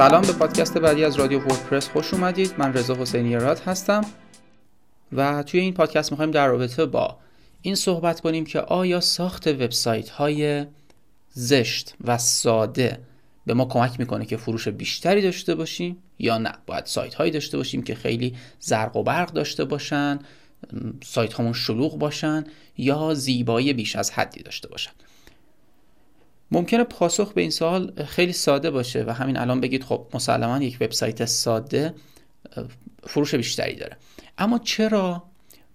سلام به پادکست بعدی از رادیو وردپرس. خوش اومدید. من رضا حسینی راد هستم و توی این پادکست می‌خوایم در رابطه با این صحبت کنیم که آیا ساخت وبسایت های زشت و ساده به ما کمک می‌کنه که فروش بیشتری داشته باشیم یا نه؟ باید سایت هایی داشته باشیم که خیلی زرق و برق داشته باشن سایت همون شلوغ باشن یا زیبایی بیش از حدی داشته باشن. ممکنه پاسخ به این سوال خیلی ساده باشه و همین الان بگید خب مسلما یک وبسایت ساده فروش بیشتری داره. اما چرا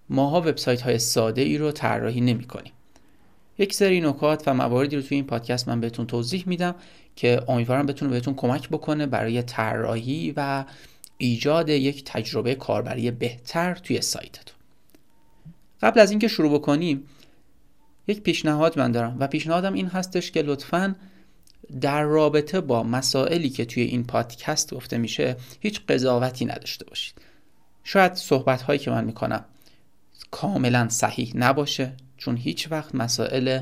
ماها وبسایت های ساده ای رو طراحی نمی کنیم؟ یک سری نکات و مواردی رو توی این پادکست من بهتون توضیح میدم که امیدوارم بتونه بهتون کمک بکنه برای طراحی و ایجاد یک تجربه کاربری بهتر توی سایتتون. قبل از اینکه شروع بکنیم یک پیشنهاد من دارم و پیشنهادم این هستش که لطفا در رابطه با مسائلی که توی این پادکست گفته میشه هیچ قضاوتی نداشته باشید. شاید صحبت هایی که من می‌کنم کاملا صحیح نباشه چون هیچ وقت مسائل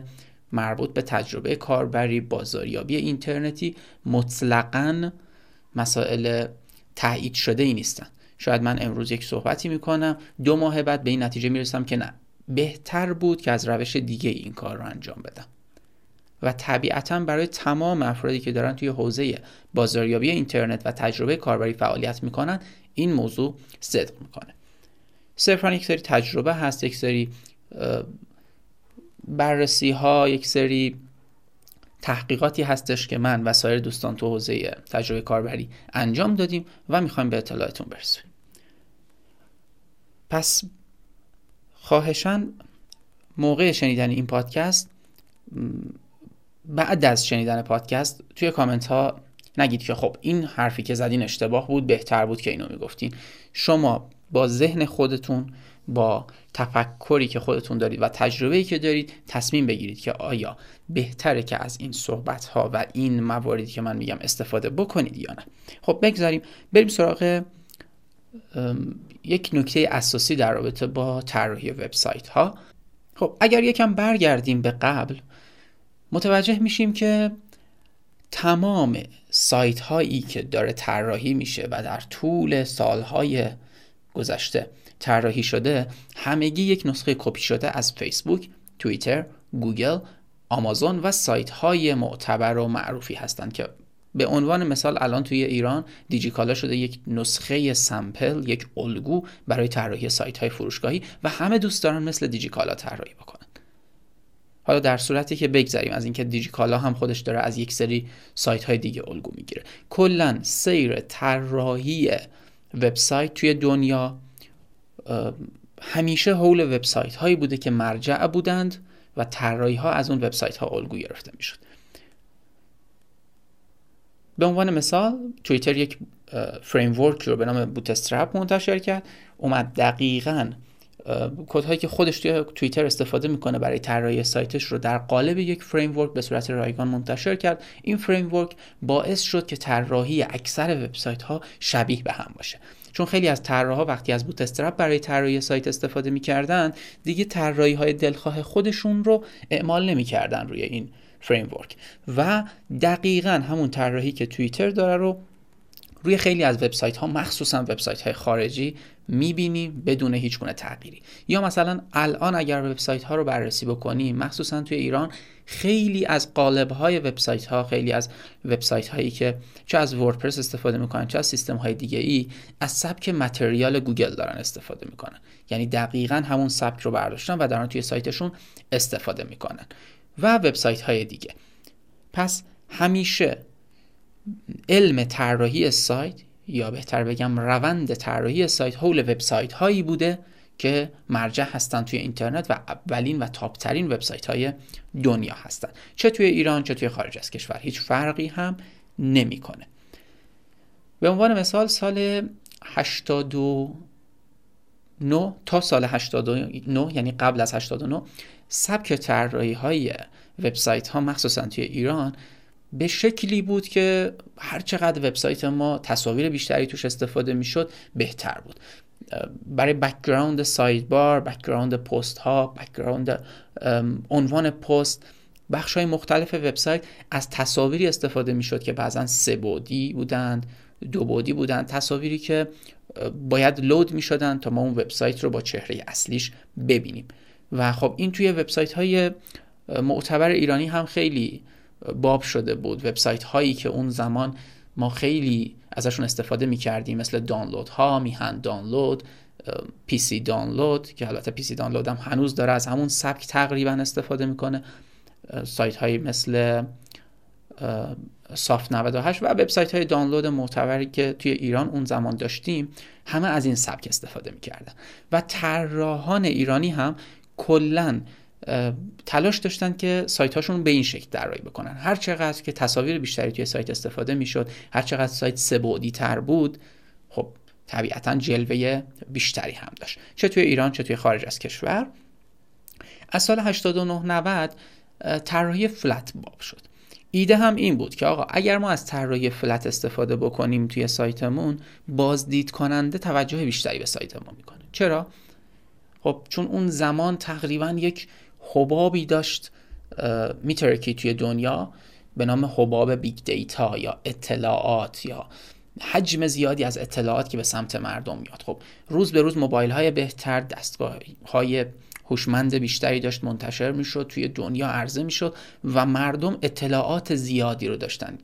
مربوط به تجربه کاربری بازاریابی اینترنتی مطلقا مسائل تایید شده ای نیستن. شاید من امروز یک صحبتی می‌کنم دو ماه بعد به این نتیجه می‌رسم که نه. بهتر بود که از روش دیگه این کار رو انجام بدم. و طبیعتا برای تمام افرادی که دارن توی حوزه بازاریابی اینترنت و تجربه کاربری فعالیت می‌کنن این موضوع صدق می‌کنه. صرفا یک سری تجربه هست یک سری بررسی ها یک سری تحقیقاتی هستش که من و سایر دوستان تو حوزه تجربه کاربری انجام دادیم و می‌خوایم به اطلاعتون برسونیم. پس خواهشان موقع شنیدن این پادکست بعد از شنیدن پادکست توی کامنت ها نگید که خب این حرفی که زدین اشتباه بود بهتر بود که اینو می‌گفتین. شما با ذهن خودتون با تفکری که خودتون دارید و تجربه‌ای که دارید تصمیم بگیرید که آیا بهتره که از این صحبت ها و این مواردی که من میگم استفاده بکنید یا نه. خب بگذاریم بریم سراغ یک نکته اساسی در رابطه با طراحی وبسایت ها خب اگر یکم برگردیم به قبل متوجه میشیم که تمام سایت هایی که داره طراحی میشه و در طول سالهای گذشته طراحی شده همگی یک نسخه کپی شده از فیسبوک، توییتر، گوگل، آمازون و سایت های معتبر و معروفی هستند که به عنوان مثال الان توی ایران دیجیکالا شده یک نسخه سمپل یک الگو برای طراحی سایت های فروشگاهی و همه دوست دارن مثل دیجیکالا طراحی بکنن. حالا در صورتی که بگذریم از اینکه دیجیکالا هم خودش داره از یک سری سایت های دیگه الگو می‌گیره. کلا سیر طراحی وبسایت توی دنیا همیشه حول وبسایت هایی بوده که مرجع بودند و طراحی ها از اون وبسایت ها الگو گرفته می‌شد. به عنوان مثال توییتر یک فریم رو به نام بوتسترپ منتشر کرد. اومد دقیقا کدهایی که خودش توی توییتر استفاده می‌کنه برای طراحی سایتش رو در قالب یک فریم به صورت رایگان منتشر کرد. این فریم باعث شد که طراحی اکثر وبسایت ها شبیه به هم باشه. چون خیلی از طراحا وقتی از بوتسترپ برای طراحی سایت استفاده می‌کردن دیگه طراحی های دلخواه خودشون رو اعمال نمی‌کردن روی این فریم و دقیقا همون طراحی که توییتر داره رو روی خیلی از وبسایت ها مخصوصا وبسایت های خارجی می‌بینیم بدون هیچ گونه تغییری. یا مثلا الان اگر وبسایت ها رو بررسی بکنیم مخصوصا توی ایران خیلی از قالب های وبسایت ها خیلی از وبسایت هایی که چه از وردپرس استفاده می‌کنن چه از سیستم های دیگه ای از سبک متریال گوگل دارن استفاده می‌کنن. یعنی دقیقا همون سبک رو برداشتن و دارن توی سایتشون استفاده می‌کنن. و وبسایت های دیگه. پس همیشه علم طراحی سایت یا بهتر بگم روند طراحی سایت حول وبسایت هایی بوده که مرجع هستن توی اینترنت و اولین و تاپترین وبسایت های دنیا هستن. چه توی ایران چه توی خارج از کشور. هیچ فرقی هم نمی‌کنه. به عنوان مثال سال 89 تا سال 89 یعنی قبل از 89 سبک طراحی های وبسایت ها مخصوصا توی ایران به شکلی بود که هر چقدر وبسایت ما تصاویر بیشتری توش استفاده می‌شد بهتر بود. برای background سایدبار background پست ها background عنوان پست بخش های مختلف وبسایت از تصاویری استفاده می‌شد که بعضا سه بعدی بودند دو بعدی بودند. تصاویری که باید لود می شدن تا ما اون وبسایت رو با چهره اصلیش ببینیم. و خب این توی وبسایت های معتبر ایرانی هم خیلی باب شده بود. وبسایت هایی که اون زمان ما خیلی ازشون استفاده می کردیم مثل دانلود ها میهن دانلود پی سی دانلود که البته پی سی دانلود هم هنوز داره از همون سبک تقریبا استفاده می‌کنه. سایت هایی مثل سافت 98 و وبسایت های دانلود معتبری که توی ایران اون زمان داشتیم همه از این سبک استفاده می‌کردن. و طراحان ایرانی هم کلا تلاش داشتن که سایت هاشون به این شکل طراحی بکنن. هر چقدر که تصاویر بیشتری توی سایت استفاده می‌شد هر چقدر سایت 3D تر بود خب طبیعتا جلوه بیشتری هم داشت. چه توی ایران چه توی خارج از کشور. از سال 89 90 طراحی فلت باب شد. ایده هم این بود که آقا اگر ما از طراحی فلت استفاده بکنیم توی سایتمون بازدید کننده توجه بیشتری به سایت ما می‌کنه. چرا؟ خب چون اون زمان تقریبا یک حبابی داشت میترکی توی دنیا به نام حباب big data یا اطلاعات یا حجم زیادی از اطلاعات که به سمت مردم میاد. خب روز به روز موبایل های بهتر دستگاه های هوشمند بیشتری داشت منتشر می‌شد توی دنیا عرضه می‌شد و مردم اطلاعات زیادی رو داشتن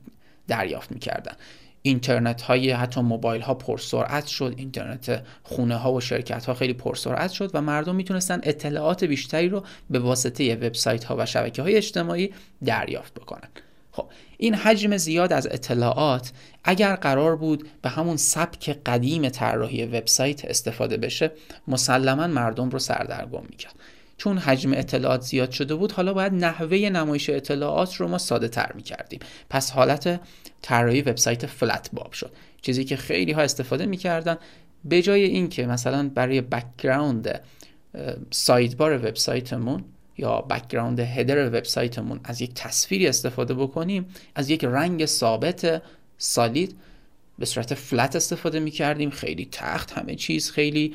دریافت می‌کردن. اینترنت های حتی موبایل ها پرسرعت شد اینترنت خونه ها و شرکت ها خیلی پرسرعت شد و مردم می‌تونستن اطلاعات بیشتری رو به واسطه وبسایت ها و شبکه های اجتماعی دریافت بکنن. خب این حجم زیاد از اطلاعات اگر قرار بود به همون سبک قدیم طراحی وبسایت استفاده بشه مسلما مردم رو سردرگم می‌کرد. چون حجم اطلاعات زیاد شده بود حالا باید نحوه نمایش اطلاعات رو ما ساده تر می‌کردیم. پس حالت طراحی وبسایت flat باب شد. چیزی که خیلی ها استفاده می‌کردن به جای اینکه مثلا برای background sidebar وبسایتمون یا background header وبسایتمون از یک تصویری استفاده بکنیم از یک رنگ ثابت solid به صورت flat استفاده می کردیم خیلی تخت همه چیز خیلی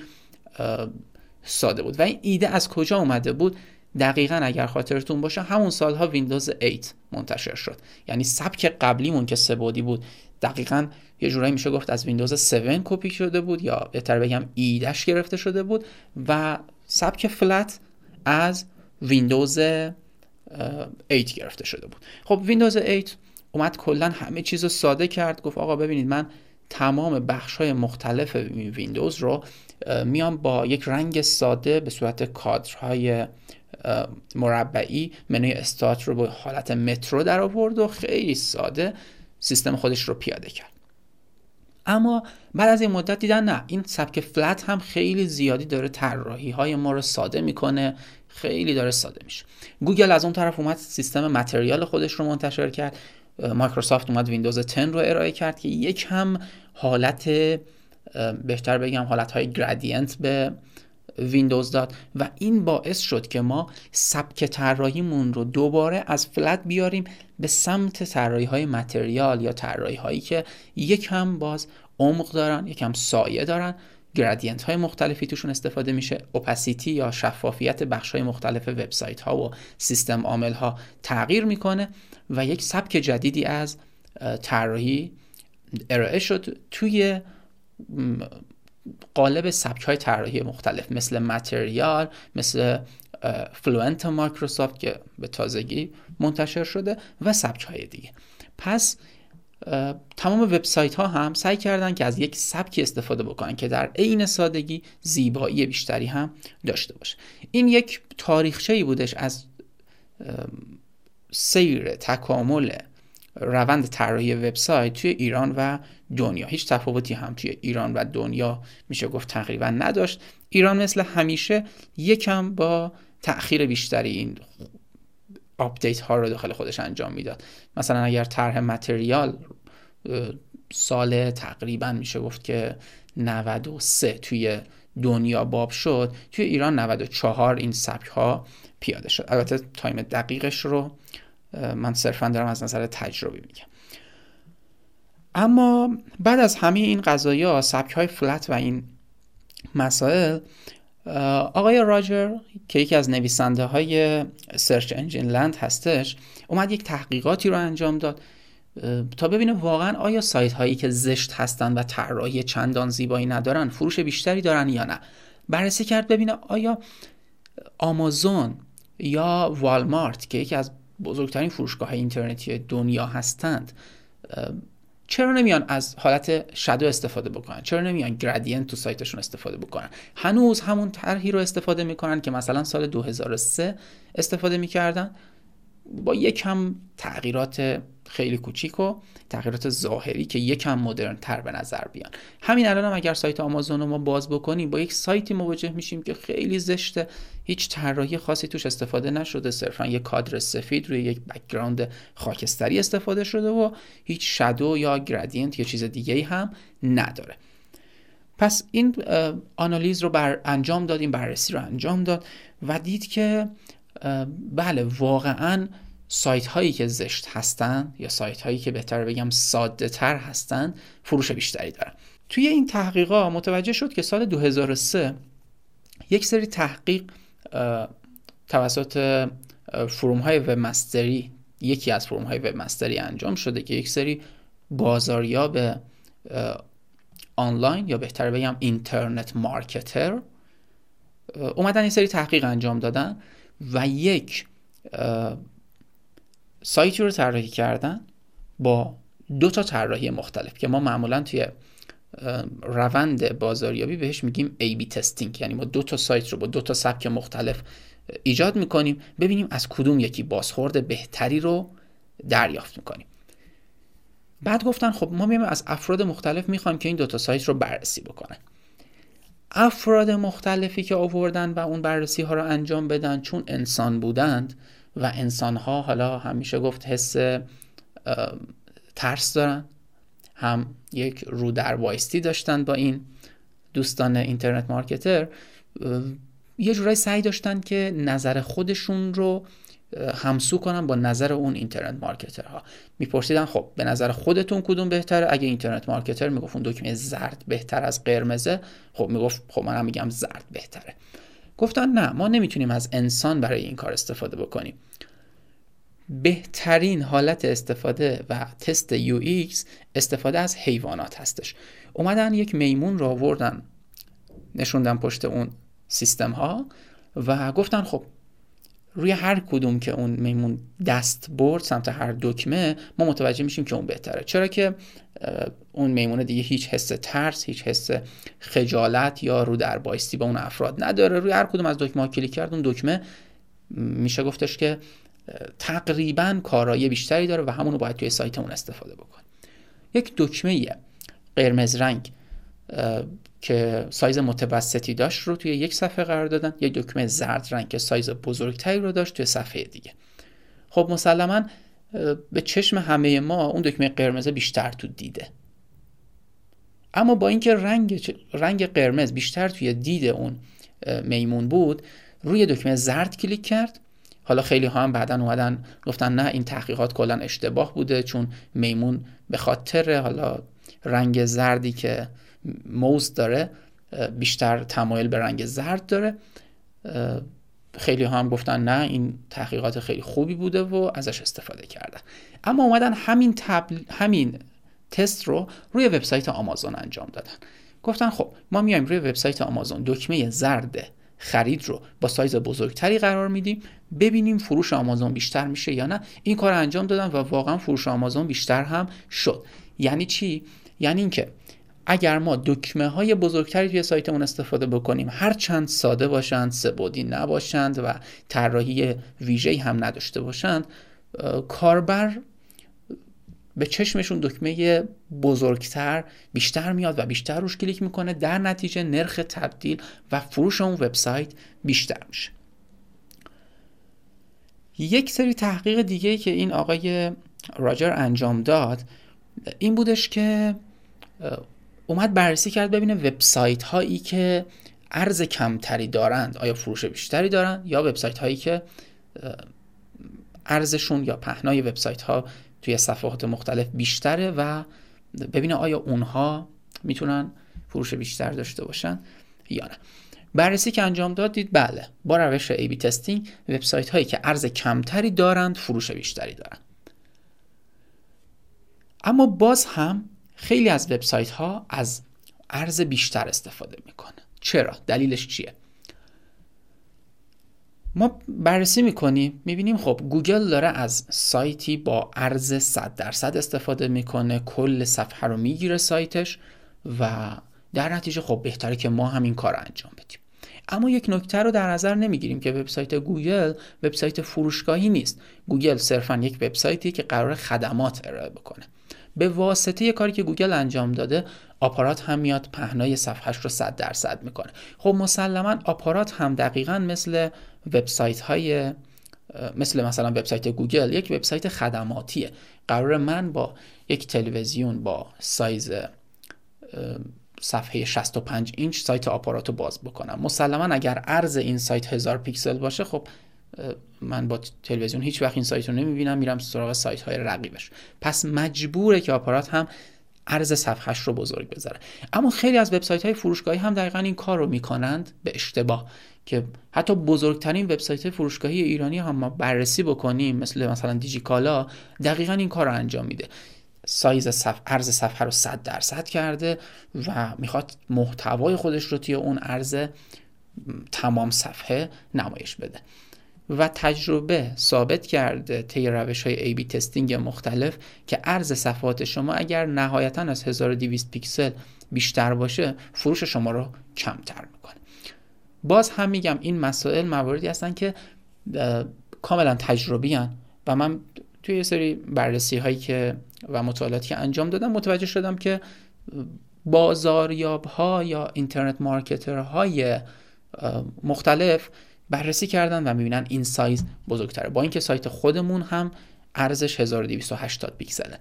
ساده بود. و این ایده از کجا اومده بود؟ دقیقا اگر خاطرتون باشه همون سالها ویندوز 8 منتشر شد. یعنی سبک قبلیمون که 3D بود دقیقا یه جورایی میشه گفت از ویندوز 7 کپی شده بود یا بهتر بگم ایدهش گرفته شده بود و سبک flat از ویندوز 8 گرفته شده بود. خب ویندوز 8 اومد کلا همه چیز رو ساده کرد گفت آقا ببینید من تمام بخش های مختلف ویندوز رو میام با یک رنگ ساده به صورت کادرهای مربعی منوی استارت رو به حالت metro در آورد و خیلی ساده سیستم خودش رو پیاده کرد. اما بعد از این مدت دیدن نه این سبک flat هم خیلی زیادی داره طراحی های ما رو ساده می‌کنه. خیلی داره ساده میشه. گوگل از اون طرف اومد سیستم material خودش رو منتشر کرد. مایکروسافت اومد ویندوز 10 رو ارائه کرد که یک هم حالت بهتر بگم حالت های gradient به ویندوز داد و این باعث شد که ما سبک طراحیمون رو دوباره از flat بیاریم به سمت طراحی های متریال یا طراحی هایی که یک هم باز عمق دارن یک هم سایه دارن گرادینت های مختلفی توشون استفاده میشه اوپاسیتی یا شفافیت بخش های مختلف وبسایت ها و سیستم عامل ها تغییر می‌کنه و یک سبک جدیدی از طراحی ارائه شد توی قالب سبک های طراحی مختلف مثل متریال مثل fluent مایکروسافت که به تازگی منتشر شده و سبک های دیگه. پس تمام وبسایت ها هم سعی کردن که از یک سبکی استفاده بکنن که در عین سادگی زیبایی بیشتری هم داشته باشه. این یک تاریخچه ای بودش از سیر تکامل روند طراحی وبسایت توی ایران و دنیا. هیچ تفاوتی هم توی ایران و دنیا میشه گفت تقریبا نداشت. ایران مثل همیشه یکم با تأخیر بیشتری این update ها رو داخل خودش انجام می‌داد. مثلا اگر طرح material سال تقریبا میشه گفت که 93 توی دنیا باب شد. توی ایران 94 این سبک ها پیاده شد. البته time دقیقش رو من صرفا دارم از نظر تجربی میگم. اما بعد از همه این قضایی ها سبک های فلت و این مسائل آقای راجر که یکی از نویسنده های سرچ انجین لند هستش اومد یک تحقیقاتی رو انجام داد. تا ببینه واقعا آیا سایت هایی که زشت هستن و طراحی چندان زیبایی ندارن فروش بیشتری دارن یا نه؟ بررسی کرد ببینه آیا آمازون یا والمارت که یکی از بزرگترین فروشگاه های اینترنتی دنیا هستند چرا نمیان از حالت شادو استفاده بکنن؟ چرا نمیان گرادینت تو سایتشون استفاده بکنن؟ هنوز همون طرحی رو استفاده می‌کنن که مثلا سال 2003 استفاده می‌کردن. با یکم تغییرات خیلی کوچیک و تغییرات ظاهری که یکم مدرن تر به نظر بیان. همین الان هم اگر سایت آمازون رو ما باز بکنیم با یک سایتی مواجه میشیم که خیلی زشته. هیچ طراحی خاصی توش استفاده نشده. صرفا یک کادر سفید روی یک background خاکستری استفاده شده و هیچ shadow یا gradient یا چیز دیگه هم نداره. پس این آنالیز رو بر انجام داد این بررسی رو انجام داد و دید که بله واقعا سایت هایی که زشت هستن یا سایت هایی که بهتر بگم ساده تر هستن فروش بیشتری دارن. توی این تحقیقات متوجه شد که سال 2003 یک سری تحقیق توسط فروم های وب مستری یکی از فروم های وب مستری انجام شده که یک سری بازاریاب آنلاین یا بهتر بگم اینترنت مارکتر اومدن این سری تحقیق انجام دادن. و یک سایتی رو طراحی کردن با دو تا طراحی مختلف که ما معمولا توی روند بازاریابی بهش میگیم ای بی تستینگ یعنی ما دو تا سایت رو با دو تا سبک مختلف ایجاد می‌کنیم. ببینیم از کدوم یکی بازخورد بهتری رو دریافت می‌کنیم. بعد گفتن خب ما میایم از افراد مختلف می‌خوایم که این دو تا سایت رو بررسی بکنن. افراد مختلفی که آوردن و اون بررسی ها رو انجام بدن چون انسان بودند و انسان ها حالا همیشه گفت حس ترس دارن. هم یک رو در وایستی داشتن با این دوستان اینترنت مارکتر. یه جورایی سعی داشتن که نظر خودشون رو همسو کنن با نظر اون اینترنت مارکترها. میپرسیدن خب به نظر خودتون کدوم بهتره؟ اگه اینترنت مارکتر می‌گفت اون دکمه زرد بهتر از قرمزه. خب می‌گفت خب منم میگم زرد بهتره. گفتن نه ما نمی‌تونیم از انسان برای این کار استفاده بکنیم. بهترین حالت استفاده و تست UX استفاده از حیوانات هستش. اومدن یک میمون رو آوردن. نشوندن پشت اون سیستم ها و گفتن خب روی هر کدوم که اون میمون دست برد سمت هر دکمه ما متوجه میشیم که اون بهتره. چرا که اون میمون دیگه هیچ حس ترس هیچ حس خجالت یا رو در بایستی به اون افراد نداره. روی هر کدوم از دکمه ها کلیک کرد اون دکمه میشه گفتش که تقریبا کارایی بیشتری داره و همونو باید توی سایتمون استفاده بکن یک دکمه قرمز رنگ. که سایز متوسطی داشت رو توی یک صفحه قرار دادن. یک دکمه زرد رنگ که سایز بزرگتری رو داشت توی صفحه دیگه. خب مسلما به چشم همه ما اون دکمه قرمز بیشتر تو دیده. اما با اینکه رنگ رنگ قرمز بیشتر توی دید اون میمون بود روی دکمه زرد کلیک کرد. حالا خیلی ها هم بعدا اومدن گفتن نه این تحقیقات کلا اشتباه بوده چون میمون به خاطر حالا رنگ زردی که موز داره بیشتر تمایل به رنگ زرد داره. خیلی ها هم گفتن نه این تحقیقات خیلی خوبی بوده و ازش استفاده کردن. اما اومدن همین تبل... همین تست رو روی وبسایت آمازون انجام دادن. گفتن خب ما میایم روی وبسایت آمازون دکمه زرد خرید رو با سایز بزرگتری قرار میدیم ببینیم فروش آمازون بیشتر میشه یا نه. این کار انجام دادن و واقعا فروش آمازون بیشتر هم شد. یعنی چی؟ یعنی اینکه اگر ما دکمه های بزرگتری توی سایتمون استفاده بکنیم هر چند ساده باشند سبودی نباشند و طراحی ویژه‌ای هم نداشته باشند کاربر به چشمشون دکمه بزرگتر بیشتر میاد و بیشتر روش کلیک می‌کنه در نتیجه نرخ تبدیل و فروش اون وبسایت بیشتر میشه. یک سری تحقیق دیگه که این آقای راجر انجام داد این بودش که اومد بررسی کرد ببینه وبسایت هایی که ارز کمتری دارند آیا فروش بیشتری دارند یا وبسایت هایی که ارزشون یا پهنای وبسایت ها توی صفحات مختلف بیشتره و ببینه آیا اونها می‌تونن فروش بیشتر داشته باشن یا نه. بررسی که انجام دادید بله با روش ای بی تستینگ وبسایت هایی که ارز کمتری دارند فروش بیشتری دارند اما باز هم خیلی از وبسایت ها از ارز بیشتر استفاده می‌کنه. چرا؟ دلیلش چیه؟ ما بررسی می‌کنیم می‌بینیم خب گوگل داره از سایتی با عرض 100 درصد استفاده می‌کنه کل صفحه رو می‌گیره سایتش و در نتیجه خب بهتره که ما هم این کار رو انجام بدیم. اما یک نکته رو در نظر نمی‌گیریم که وبسایت گوگل وبسایت فروشگاهی نیست. گوگل صرفا یک وبسایتی که قرار خدمات ارائه بکنه. به واسطه کاری که گوگل انجام داده آپارات هم میاد پهنای صفحهش رو 100 درصد می‌کنه. خب مسلما آپارات هم دقیقا مثل وبسایت های مثل مثلا وبسایت گوگل یک وبسایت خدماتیه. قرار من با یک تلویزیون با سایز صفحه 65 اینچ سایت آپارات رو باز بکنم. مسلما اگر عرض این سایت هزار پیکسل باشه خب من با تلویزیون هیچ وقت این سایت رو نمی‌بینم میرم سراغ سایت های رقیبش. پس مجبوره که آپارات هم عرض صفحهش رو بزرگ بذاره. اما خیلی از وبسایت های فروشگاهی هم دقیقا این کار رو می‌کنند به اشتباه که حتی بزرگترین وبسایت فروشگاهی ایرانی هم ما بررسی بکنیم مثل مثلا دیجیکالا دقیقا این کار رو انجام میده. سایز صف... عرض صفحه رو 100 درصد کرده و می‌خواد محتوای خودش رو توی اون عرض تمام صفحه نمایش بده. و تجربه ثابت کرده طی روش های A-B تستینگ مختلف که عرض صفحات شما اگر نهایتا از 1200 پیکسل بیشتر باشه فروش شما رو کمتر می‌کنه. باز هم میگم این مسائل مواردی هستن که کاملا تجربی هن و من توی یه سری بررسی هایی که و مطالعاتی که انجام دادم متوجه شدم که بازاریاب ها یا اینترنت مارکتر های مختلف بررسی کردن و می‌بینن این سایز بزرگتره. با اینکه سایت خودمون هم ارزش 1280 پیکسله.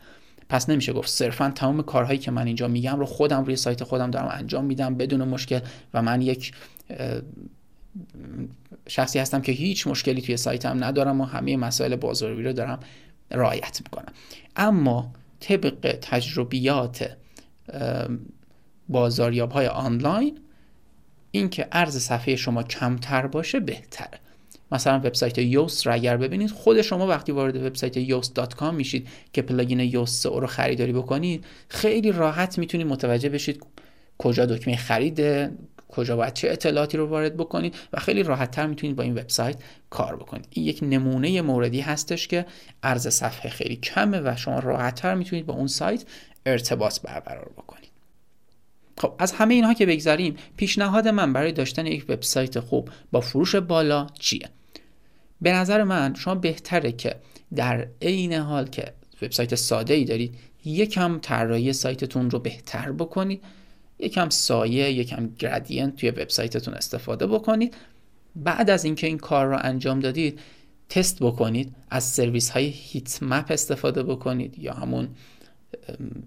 پس نمیشه گفت صرفا تمام کارهایی که من اینجا میگم رو خودم روی سایت خودم دارم انجام میدم بدون مشکل و من یک شخصی هستم که هیچ مشکلی توی سایتم ندارم و همه مسائل بازاریابی رو دارم رعایت می‌کنم. اما طبق تجربیات بازاریاب های آنلاین اینکه عرض صفحه شما کمتر باشه بهتره مثلا وبسایت یوست رو اگر ببینید خود شما وقتی وارد وبسایت yoast.com میشید که پلاگین یوست رو خریداری بکنید خیلی راحت می‌تونید متوجه بشید کجا دکمه خرید کجا باید چه اطلاعاتی رو وارد بکنید و خیلی راحت تر می‌تونید با این وبسایت کار بکنید. این یک نمونه موردی هستش که عرض صفحه خیلی کمه و شما راحت تر می‌تونید با اون سایت ارتباط برقرار بکنید. خب از همه اینها که بگذاریم پیشنهاد من برای داشتن یک وبسایت خوب با فروش بالا چیه؟ به نظر من شما بهتره که در عین حال که وبسایت ساده ای دارید یکم طراحی سایتتون رو بهتر بکنید یکم سایه یکم گرادینت توی وبسایتتون استفاده بکنید. بعد از اینکه این کار رو انجام دادید تست بکنید از سرویس های هیت مپ استفاده بکنید یا همون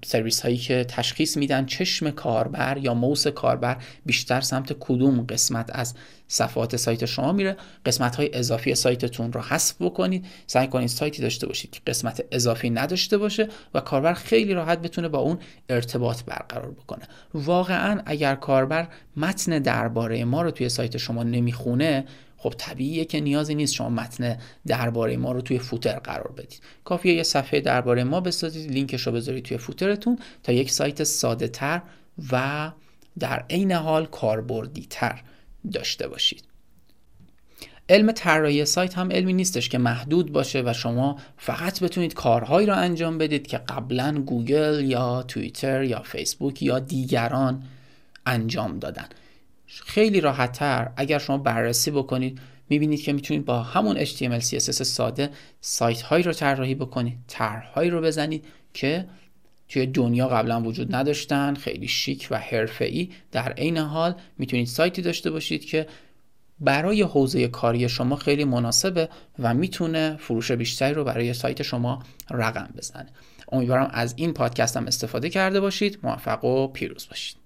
سرویس هایی که تشخیص میدن چشم کاربر یا موس کاربر بیشتر سمت کدوم قسمت از صفحات سایت شما میره. قسمت های اضافی سایتتون رو حذف بکنید. سعی کنید سایتی داشته باشید که قسمت اضافی نداشته باشه و کاربر خیلی راحت بتونه با اون ارتباط برقرار بکنه. واقعا اگر کاربر متن درباره ما رو توی سایت شما نمی‌خونه خب طبیعیه که نیازی نیست شما متن درباره ما رو توی فوتر قرار بدید. کافیه یه صفحه درباره ما بسازید لینکش رو بذارید توی فوترتون تا یک سایت ساده تر و در عین حال کاربردی تر داشته باشید. علم طراحی سایت هم علمی نیستش که محدود باشه و شما فقط بتونید کارهایی رو انجام بدید که قبلا گوگل یا توییتر یا فیسبوک یا دیگران انجام دادن. خیلی راحتتر. اگر شما بررسی بکنید می‌بینید که می‌تونید با همون HTML CSS ساده سایت هایی رو طراحی بکنید طرحهایی رو بزنید که توی دنیا قبلا وجود نداشتن خیلی شیک و حرفه‌ای. در عین حال می‌تونید سایتی داشته باشید که برای حوزه کاری شما خیلی مناسبه و می‌تونه فروش بیشتری رو برای سایت شما رقم بزنه. امیدوارم از این پادکست هم استفاده کرده باشید. موفق و پیروز باشید.